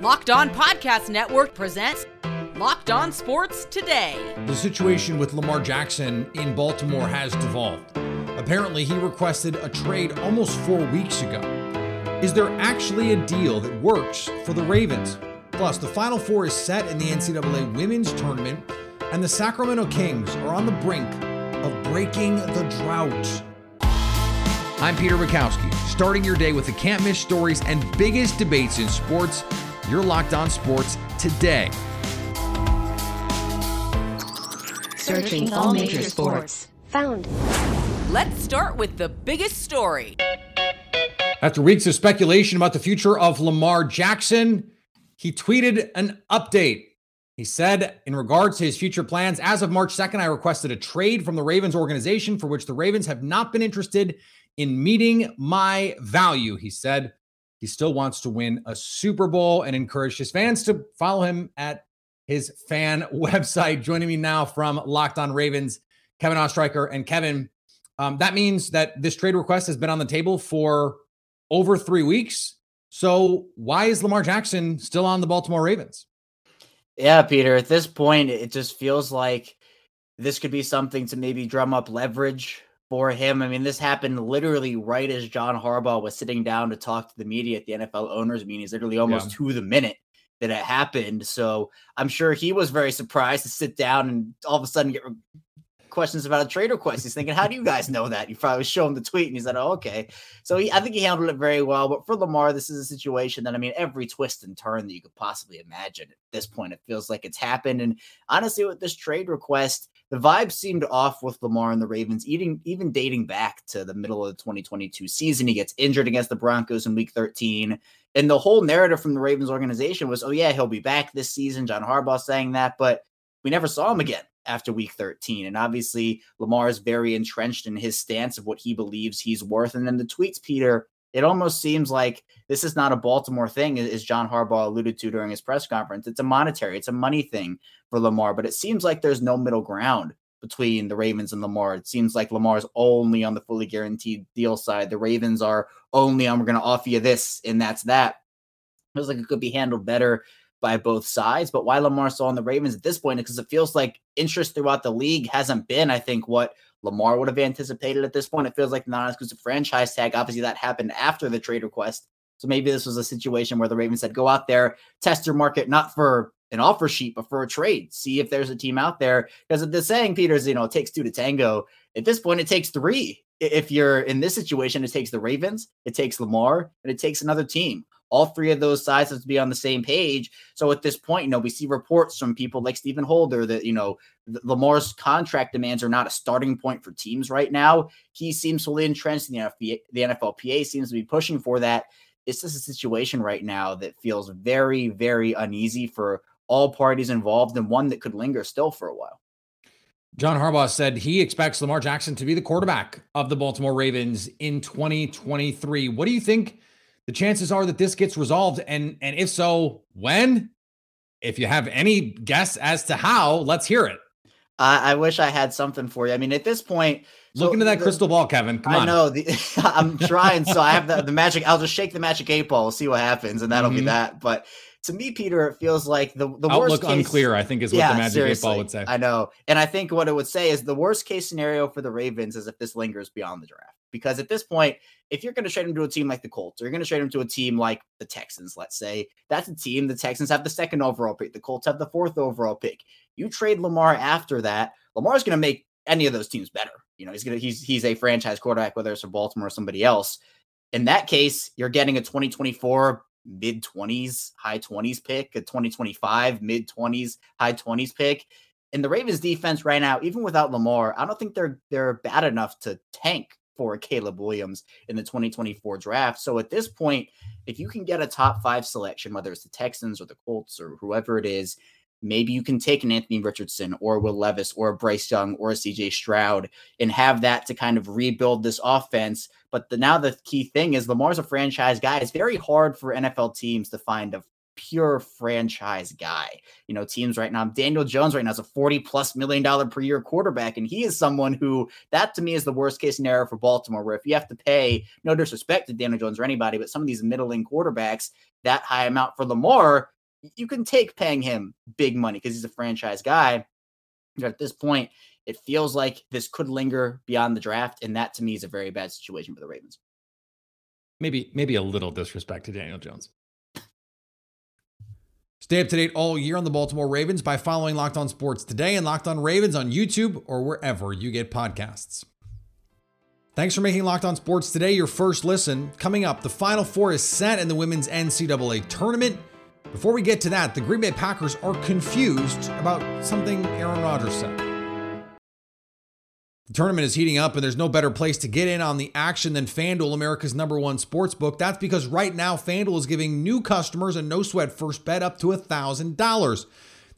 Locked On Podcast Network presents Locked On Sports Today. The situation with Lamar Jackson in Baltimore has devolved. Apparently, he requested a trade almost four weeks ago. Is there actually a deal that works for the Ravens? Plus, the Final Four is set in the NCAA Women's Tournament, and the Sacramento Kings are on the brink of breaking the drought. I'm Peter Bukowski, starting your day with the can't miss stories and biggest debates in sports. You're locked on sports today. Searching all major sports. Found. Let's start with the biggest story. After weeks of speculation about the future of Lamar Jackson, he tweeted an update. He said, in regards to his future plans, as of March 2nd, I requested a trade from the Ravens organization for which the Ravens have not been interested in meeting my value. He said he still wants to win a Super Bowl and encouraged his fans to follow him at his fan website. Joining me now from Locked On Ravens, Kevin Ostreicher. And Kevin, um, that means that this trade request has been on the table for over three weeks. So why is Lamar Jackson still on the Baltimore Ravens? Yeah, Peter, at this point, it just feels like this could be something to maybe drum up leverage for him. I mean, this happened literally right as John Harbaugh was sitting down to talk to the media at the NFL owners meetings, literally almost yeah. to the minute that it happened. So I'm sure he was very surprised to sit down and all of a sudden get questions about a trade request. He's thinking, how do you guys know that? You probably show him the tweet and he said, oh, okay. So he, I think he handled it very well. But for Lamar, this is a situation that, I mean, every twist and turn that you could possibly imagine at this point, it feels like it's happened. And honestly, with this trade request, the vibe seemed off with Lamar and the Ravens, eating, even dating back to the middle of the 2022 season. He gets injured against the Broncos in week 13. And the whole narrative from the Ravens organization was, oh, yeah, he'll be back this season. John Harbaugh saying that, but we never saw him again after week 13. And obviously, Lamar is very entrenched in his stance of what he believes he's worth. And then the tweets, Peter, it almost seems like this is not a Baltimore thing, as John Harbaugh alluded to during his press conference. It's a monetary, it's a money thing for Lamar, but it seems like there's no middle ground between the Ravens and Lamar. It seems like Lamar's only on the fully guaranteed deal side. The Ravens are only on, we're going to offer you this, and that's that. It feels like it could be handled better by both sides. But why Lamar still on the Ravens at this point? Because it feels like interest throughout the league hasn't been, I think, what Lamar would have anticipated at this point. It feels like the non-exclusive franchise tag. Obviously, that happened after the trade request. So maybe this was a situation where the Ravens said, go out there, test your market, not for an offer sheet, but for a trade. See if there's a team out there. Because the saying, Peters, you know, it takes two to tango. At this point, it takes three. If you're in this situation, it takes the Ravens, it takes Lamar, and it takes another team all three of those sides have to be on the same page. So at this point, you know, we see reports from people like Stephen Holder that, you know, Lamar's contract demands are not a starting point for teams right now. He seems fully entrenched in the, NFPA, the NFLPA seems to be pushing for that. It's just a situation right now that feels very, very uneasy for all parties involved and one that could linger still for a while. John Harbaugh said he expects Lamar Jackson to be the quarterback of the Baltimore Ravens in 2023. What do you think the chances are that this gets resolved. And and if so, when? If you have any guess as to how, let's hear it. I, I wish I had something for you. I mean, at this point, look so into that the, crystal ball, Kevin. Come on. I know. The, I'm trying. so I have the, the magic. I'll just shake the magic eight ball, see what happens, and that'll mm-hmm. be that. But to me, Peter, it feels like the the outlook worst case, unclear. I think is what yeah, the magic seriously, eight ball would say. I know, and I think what it would say is the worst case scenario for the Ravens is if this lingers beyond the draft. Because at this point, if you're going to trade him to a team like the Colts, or you're going to trade him to a team like the Texans, let's say, that's a team. The Texans have the second overall pick. The Colts have the fourth overall pick. You trade Lamar after that, Lamar's going to make any of those teams better. You know, he's gonna he's he's a franchise quarterback, whether it's for Baltimore or somebody else. In that case, you're getting a 2024 mid 20s, high 20s pick, a 2025 mid 20s, high 20s pick. And the Ravens defense right now, even without Lamar, I don't think they're they're bad enough to tank for Caleb Williams in the 2024 draft. So at this point, if you can get a top five selection, whether it's the Texans or the Colts or whoever it is, maybe you can take an Anthony Richardson or Will Levis or Bryce Young or a CJ Stroud and have that to kind of rebuild this offense. But the, now the key thing is Lamar's a franchise guy. It's very hard for NFL teams to find a pure franchise guy. You know, teams right now, Daniel Jones right now is a 40 plus million dollar per year quarterback. And he is someone who that to me is the worst case scenario for Baltimore, where if you have to pay, no disrespect to Daniel Jones or anybody, but some of these middling quarterbacks, that high amount for Lamar, you can take paying him big money because he's a franchise guy. But at this point, it feels like this could linger beyond the draft. And that to me is a very bad situation for the Ravens. Maybe, maybe a little disrespect to Daniel Jones. Stay up to date all year on the Baltimore Ravens by following Locked On Sports today and Locked On Ravens on YouTube or wherever you get podcasts. Thanks for making Locked On Sports today your first listen. Coming up, the Final Four is set in the women's NCAA tournament. Before we get to that, the Green Bay Packers are confused about something Aaron Rodgers said. The tournament is heating up, and there's no better place to get in on the action than FanDuel, America's number one sports book. That's because right now, FanDuel is giving new customers a no sweat first bet up to $1,000.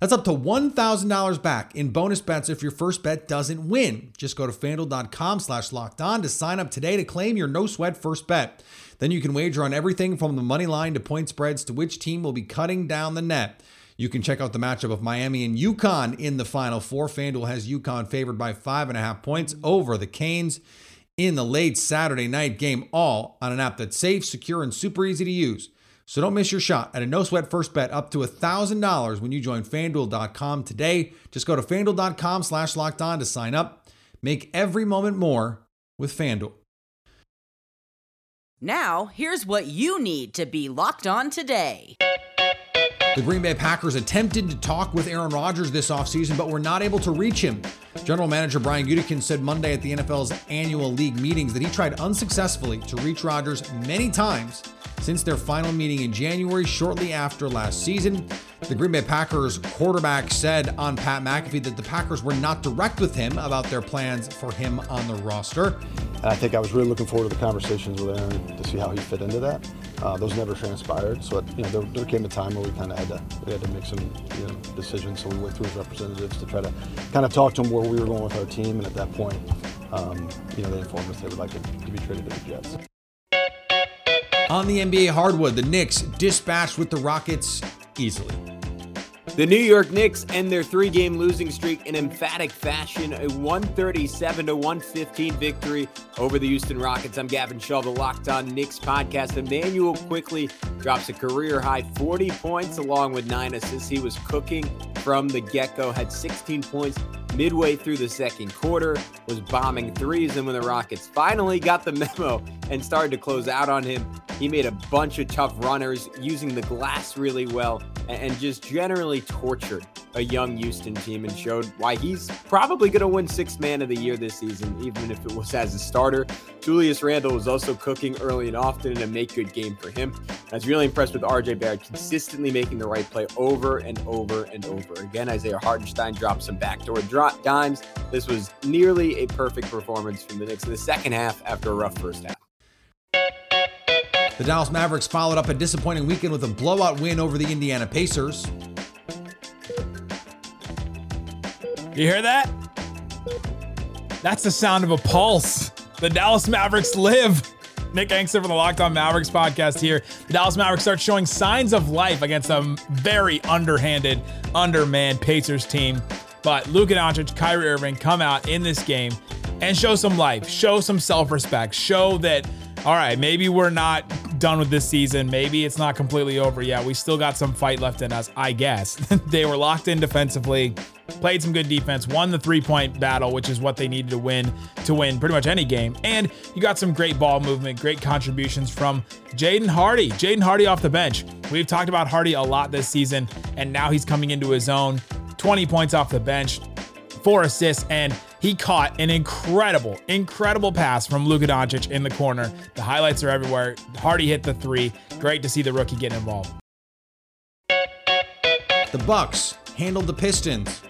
That's up to $1,000 back in bonus bets if your first bet doesn't win. Just go to fanduel.com slash locked on to sign up today to claim your no sweat first bet. Then you can wager on everything from the money line to point spreads to which team will be cutting down the net. You can check out the matchup of Miami and UConn in the Final Four. FanDuel has UConn favored by five and a half points over the Canes in the late Saturday night game, all on an app that's safe, secure, and super easy to use. So don't miss your shot at a no sweat first bet up to $1,000 when you join fanduel.com today. Just go to fanduel.com slash locked on to sign up. Make every moment more with FanDuel. Now, here's what you need to be locked on today. The Green Bay Packers attempted to talk with Aaron Rodgers this offseason, but were not able to reach him. General Manager Brian Gutekunst said Monday at the NFL's annual league meetings that he tried unsuccessfully to reach Rodgers many times since their final meeting in January, shortly after last season. The Green Bay Packers quarterback said on Pat McAfee that the Packers were not direct with him about their plans for him on the roster. And I think I was really looking forward to the conversations with Aaron to see how he fit into that. Uh, those never transpired, so you know there, there came a time where we kind of had to we had to make some you know, decisions. So we went through representatives to try to kind of talk to him where we were going with our team, and at that point, um, you know they informed us they would like to, to be traded to the Jets. On the NBA hardwood, the Knicks dispatched with the Rockets easily. The New York Knicks end their three game losing streak in emphatic fashion, a 137 to 115 victory over the Houston Rockets. I'm Gavin Shaw, the Locked On Knicks podcast. Immanuel Quickley drops a career high 40 points along with nine assists. He was cooking from the get go, had 16 points midway through the second quarter, was bombing threes. And when the Rockets finally got the memo and started to close out on him, he made a bunch of tough runners using the glass really well and just generally tortured a young Houston team and showed why he's probably going to win sixth man of the year this season, even if it was as a starter. Julius Randle was also cooking early and often in a make good game for him. I was really impressed with RJ Barrett consistently making the right play over and over and over again. Isaiah Hartenstein dropped some backdoor dimes. This was nearly a perfect performance from the Knicks in the second half after a rough first half. The Dallas Mavericks followed up a disappointing weekend with a blowout win over the Indiana Pacers. You hear that? That's the sound of a pulse. The Dallas Mavericks live. Nick Angstadt from the Locked On Mavericks podcast here. The Dallas Mavericks start showing signs of life against a very underhanded, undermanned Pacers team. But Luka Doncic, Kyrie Irving come out in this game and show some life, show some self-respect, show that all right, maybe we're not done with this season. Maybe it's not completely over yet. We still got some fight left in us, I guess. they were locked in defensively, played some good defense, won the three point battle, which is what they needed to win to win pretty much any game. And you got some great ball movement, great contributions from Jaden Hardy. Jaden Hardy off the bench. We've talked about Hardy a lot this season, and now he's coming into his own. 20 points off the bench, four assists, and he caught an incredible, incredible pass from Luka Doncic in the corner. The highlights are everywhere. Hardy hit the three. Great to see the rookie get involved. The Bucks handled the Pistons.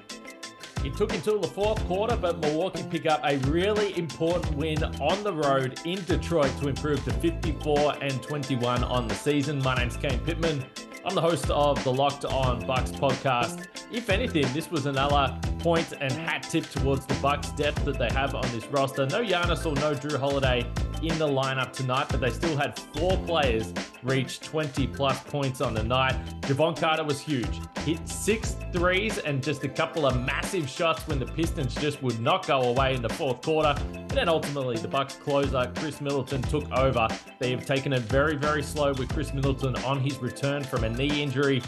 It took until the fourth quarter, but Milwaukee pick up a really important win on the road in Detroit to improve to 54 and 21 on the season. My name's Kane Pittman. I'm the host of the Locked On Bucks podcast. If anything, this was another point and hat tip towards the Bucks' depth that they have on this roster. No Giannis or no Jrue Holiday in the lineup tonight, but they still had four players reach 20 plus points on the night. Jevon Carter was huge. Hit six threes and just a couple of massive shots when the Pistons just would not go away in the fourth quarter. And then ultimately, the Bucks closer, Khris Middleton, took over. They have taken it very, very slow with Khris Middleton on his return from a knee injury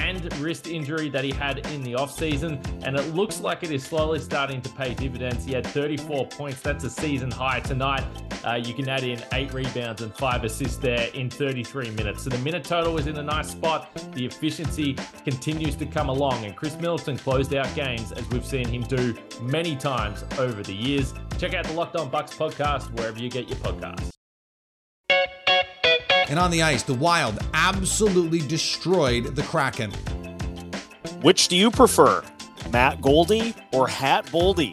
and wrist injury that he had in the offseason. And it looks like it is slowly starting to pay dividends. He had 34 points. That's a season high tonight. Uh, you can add in eight rebounds and five assists there in 33 minutes. So the minute total is in a nice spot. The efficiency continues to come along. And Khris Middleton closed out games as we've seen him do many times over the years. Check out the Locked On Bucks podcast wherever you get your podcasts. And on the ice, the Wild absolutely destroyed the Kraken. Which do you prefer, Matt Goldie or Hat Boldy?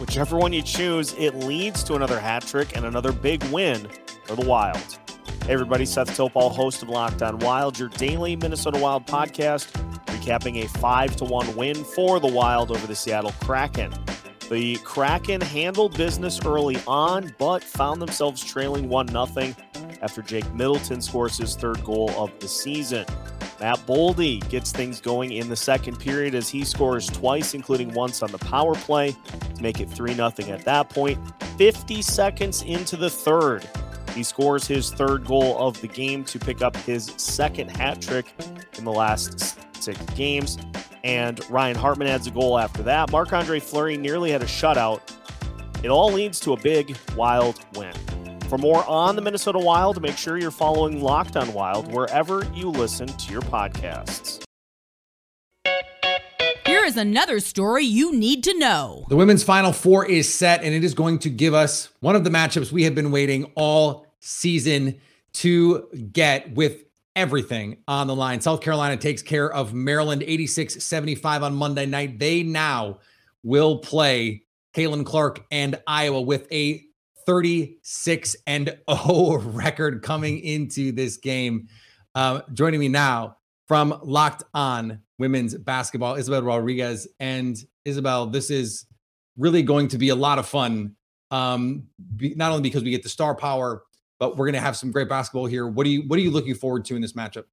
Whichever one you choose, it leads to another hat trick and another big win for the Wild. Hey everybody, Seth Topal, host of Locked On Wild, your daily Minnesota Wild podcast, recapping a 5 to 1 win for the Wild over the Seattle Kraken. The Kraken handled business early on, but found themselves trailing 1 0 after Jake Middleton scores his third goal of the season. Matt Boldy gets things going in the second period as he scores twice, including once on the power play to make it 3 0 at that point. 50 seconds into the third, he scores his third goal of the game to pick up his second hat trick in the last six games. And Ryan Hartman adds a goal after that. Marc Andre Fleury nearly had a shutout. It all leads to a big, wild win. For more on the Minnesota Wild, make sure you're following Locked on Wild wherever you listen to your podcasts. Here is another story you need to know. The women's final four is set, and it is going to give us one of the matchups we have been waiting all season to get with everything on the line. South Carolina takes care of Maryland 86 75 on Monday night. They now will play Caitlin Clark and Iowa with a 36 and 0 record coming into this game. Uh, joining me now from Locked On Women's Basketball, Isabel Rodriguez. And Isabel, this is really going to be a lot of fun. Um, be, not only because we get the star power, but we're going to have some great basketball here. What are you What are you looking forward to in this matchup?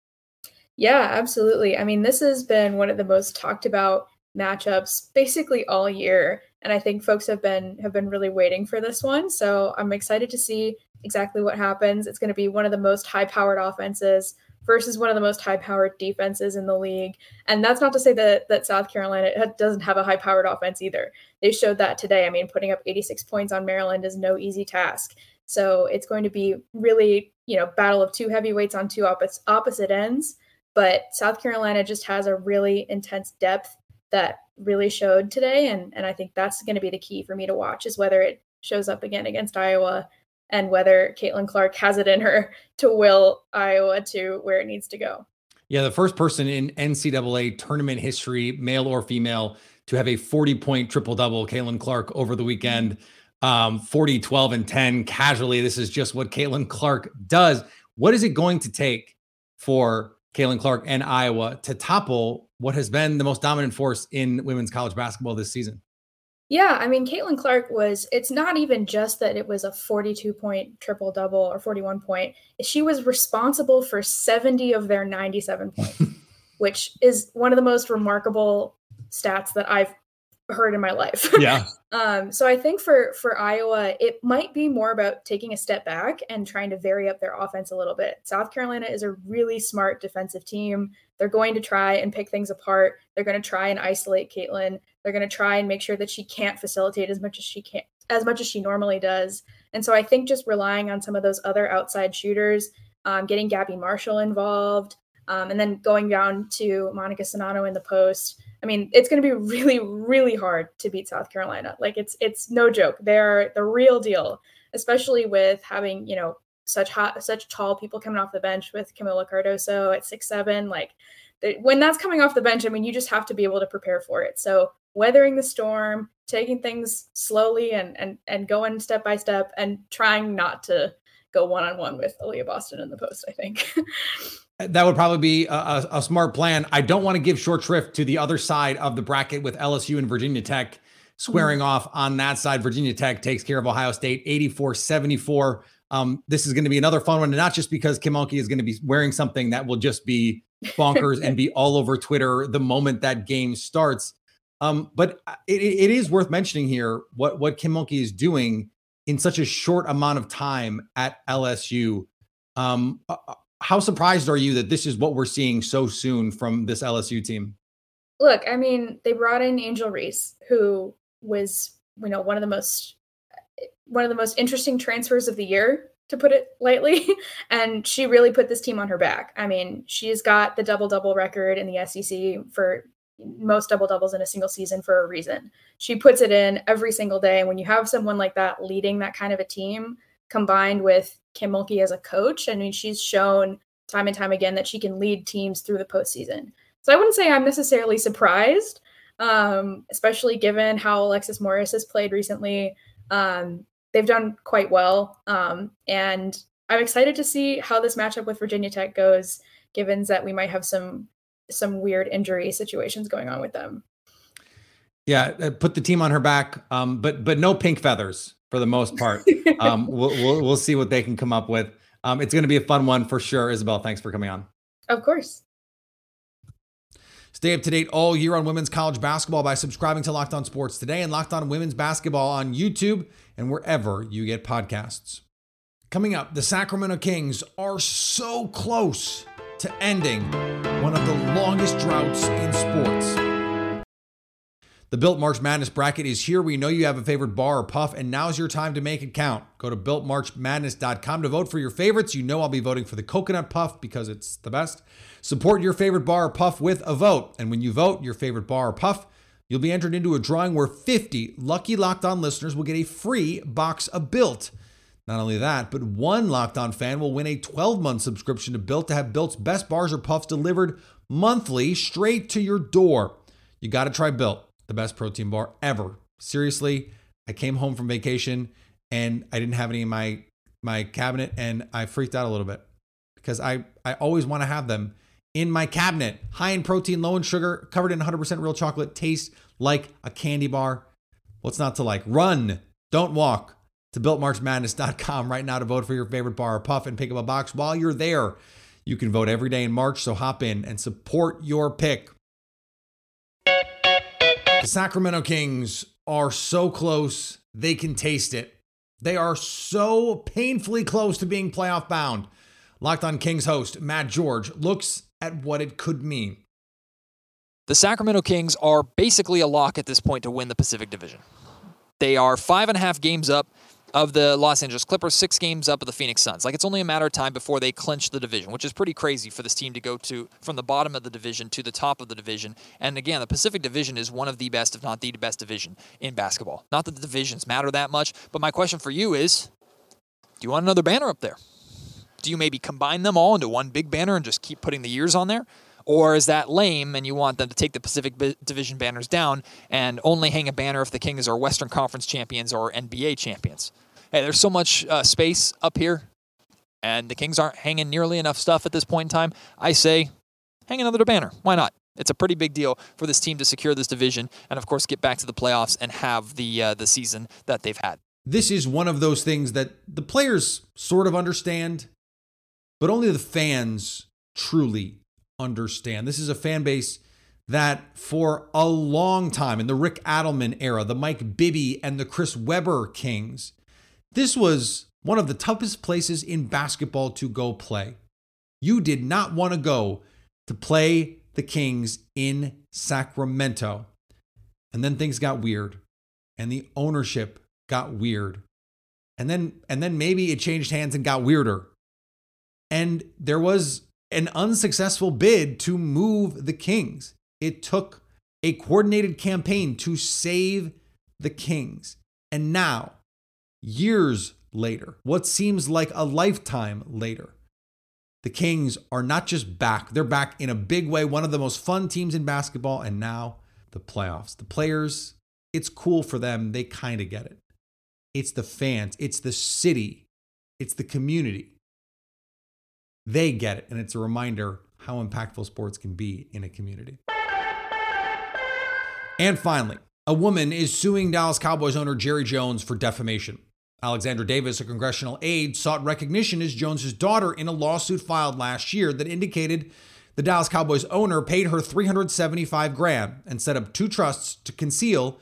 Yeah, absolutely. I mean, this has been one of the most talked about matchups basically all year and I think folks have been have been really waiting for this one. So I'm excited to see exactly what happens. It's going to be one of the most high-powered offenses versus one of the most high-powered defenses in the league. And that's not to say that that South Carolina doesn't have a high-powered offense either. They showed that today. I mean, putting up 86 points on Maryland is no easy task. So it's going to be really, you know, battle of two heavyweights on two opposite opposite ends. But South Carolina just has a really intense depth that really showed today. And, and I think that's going to be the key for me to watch is whether it shows up again against Iowa and whether Caitlin Clark has it in her to will Iowa to where it needs to go. Yeah, the first person in NCAA tournament history, male or female, to have a 40 point triple double, Caitlin Clark over the weekend. Um, 40, 12, and 10 casually. This is just what Caitlin Clark does. What is it going to take for Caitlin Clark and Iowa to topple what has been the most dominant force in women's college basketball this season. Yeah, I mean, Caitlin Clark was, it's not even just that it was a 42 point triple double or 41 point. She was responsible for 70 of their 97 points, which is one of the most remarkable stats that I've heard in my life. Yeah. um, so I think for for Iowa, it might be more about taking a step back and trying to vary up their offense a little bit. South Carolina is a really smart defensive team. They're going to try and pick things apart. They're going to try and isolate Caitlin. They're going to try and make sure that she can't facilitate as much as she can as much as she normally does. And so I think just relying on some of those other outside shooters, um, getting Gabby Marshall involved, um, and then going down to Monika Czinano in the post. I mean, it's going to be really, really hard to beat South Carolina. Like it's it's no joke. They're the real deal, especially with having you know such hot, such tall people coming off the bench with Kamilla Cardoso at six seven. Like when that's coming off the bench, I mean, you just have to be able to prepare for it. So weathering the storm, taking things slowly and and and going step by step, and trying not to go one on one with Aliyah Boston in the post. I think. That would probably be a, a, smart plan. I don't want to give short shrift to the other side of the bracket with LSU and Virginia Tech squaring mm-hmm. off on that side. Virginia Tech takes care of Ohio State 84 74 Um, this is going to be another fun one, and not just because Kim Mulkey is going to be wearing something that will just be bonkers and be all over Twitter the moment that game starts. Um, but it, it is worth mentioning here what what Kim Mulkey is doing in such a short amount of time at LSU. Um, uh, uh, how surprised are you that this is what we're seeing so soon from this LSU team? Look, I mean, they brought in Angel Reese, who was, you know, one of the most one of the most interesting transfers of the year, to put it lightly. and she really put this team on her back. I mean, she's got the double double record in the SEC for most double doubles in a single season for a reason. She puts it in every single day. And when you have someone like that leading that kind of a team, combined with Kim Mulkey as a coach, I mean, she's shown time and time again that she can lead teams through the postseason. So I wouldn't say I'm necessarily surprised, um, especially given how Alexis Morris has played recently. Um, they've done quite well. Um, and I'm excited to see how this matchup with Virginia Tech goes, given that we might have some some weird injury situations going on with them. Yeah, uh, put the team on her back, um, but but no pink feathers for the most part. um, we'll, we'll, we'll see what they can come up with. Um, it's going to be a fun one for sure. Isabel, thanks for coming on. Of course. Stay up to date all year on women's college basketball by subscribing to Locked On Sports today and Locked On Women's Basketball on YouTube and wherever you get podcasts. Coming up, the Sacramento Kings are so close to ending one of the longest droughts in sports. The Built March Madness bracket is here. We know you have a favorite bar or puff, and now's your time to make it count. Go to builtmarchmadness.com to vote for your favorites. You know I'll be voting for the coconut puff because it's the best. Support your favorite bar or puff with a vote. And when you vote your favorite bar or puff, you'll be entered into a drawing where 50 lucky Locked On listeners will get a free box of Built. Not only that, but one Locked On fan will win a 12 month subscription to Built to have Built's best bars or puffs delivered monthly straight to your door. You got to try Built the best protein bar ever. Seriously, I came home from vacation and I didn't have any in my my cabinet and I freaked out a little bit because I I always want to have them in my cabinet. High in protein, low in sugar, covered in 100% real chocolate, taste like a candy bar. What's not to like? Run, don't walk to builtmarchmadness.com right now to vote for your favorite bar or puff and pick up a box while you're there. You can vote every day in March, so hop in and support your pick. The Sacramento Kings are so close, they can taste it. They are so painfully close to being playoff bound. Locked on Kings host Matt George looks at what it could mean. The Sacramento Kings are basically a lock at this point to win the Pacific Division. They are five and a half games up of the Los Angeles Clippers, six games up of the Phoenix Suns. Like it's only a matter of time before they clinch the division, which is pretty crazy for this team to go to from the bottom of the division to the top of the division. And again, the Pacific Division is one of the best, if not the best division in basketball. Not that the divisions matter that much, but my question for you is do you want another banner up there? Do you maybe combine them all into one big banner and just keep putting the years on there? Or is that lame and you want them to take the Pacific Division banners down and only hang a banner if the Kings are Western Conference champions or NBA champions? Hey, there's so much uh, space up here, and the Kings aren't hanging nearly enough stuff at this point in time. I say, hang another banner. Why not? It's a pretty big deal for this team to secure this division, and of course, get back to the playoffs and have the uh, the season that they've had. This is one of those things that the players sort of understand, but only the fans truly understand. This is a fan base that for a long time in the Rick Adelman era, the Mike Bibby and the Chris Webber Kings, this was one of the toughest places in basketball to go play. You did not want to go to play the Kings in Sacramento. And then things got weird and the ownership got weird. And then and then maybe it changed hands and got weirder. And there was an unsuccessful bid to move the Kings. It took a coordinated campaign to save the Kings. And now years later, what seems like a lifetime later. The Kings are not just back, they're back in a big way, one of the most fun teams in basketball, and now the playoffs. The players, it's cool for them. They kind of get it. It's the fans, it's the city, it's the community. They get it, and it's a reminder how impactful sports can be in a community. And finally, a woman is suing Dallas Cowboys owner Jerry Jones for defamation. Alexandra Davis, a congressional aide, sought recognition as Jones's daughter in a lawsuit filed last year that indicated the Dallas Cowboys owner paid her 375 grand and set up two trusts to conceal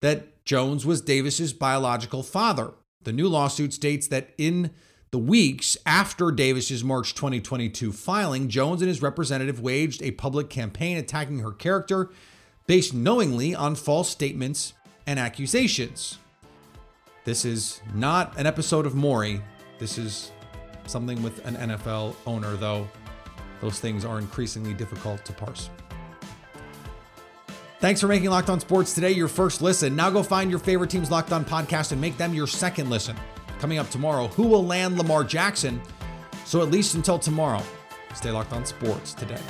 that Jones was Davis's biological father. The new lawsuit states that in the weeks after Davis's March 2022 filing, Jones and his representative waged a public campaign attacking her character based knowingly on false statements and accusations. This is not an episode of Maury. This is something with an NFL owner, though those things are increasingly difficult to parse. Thanks for making Locked On Sports today your first listen. Now go find your favorite team's Locked On podcast and make them your second listen. Coming up tomorrow, who will land Lamar Jackson? So at least until tomorrow, stay locked on sports today.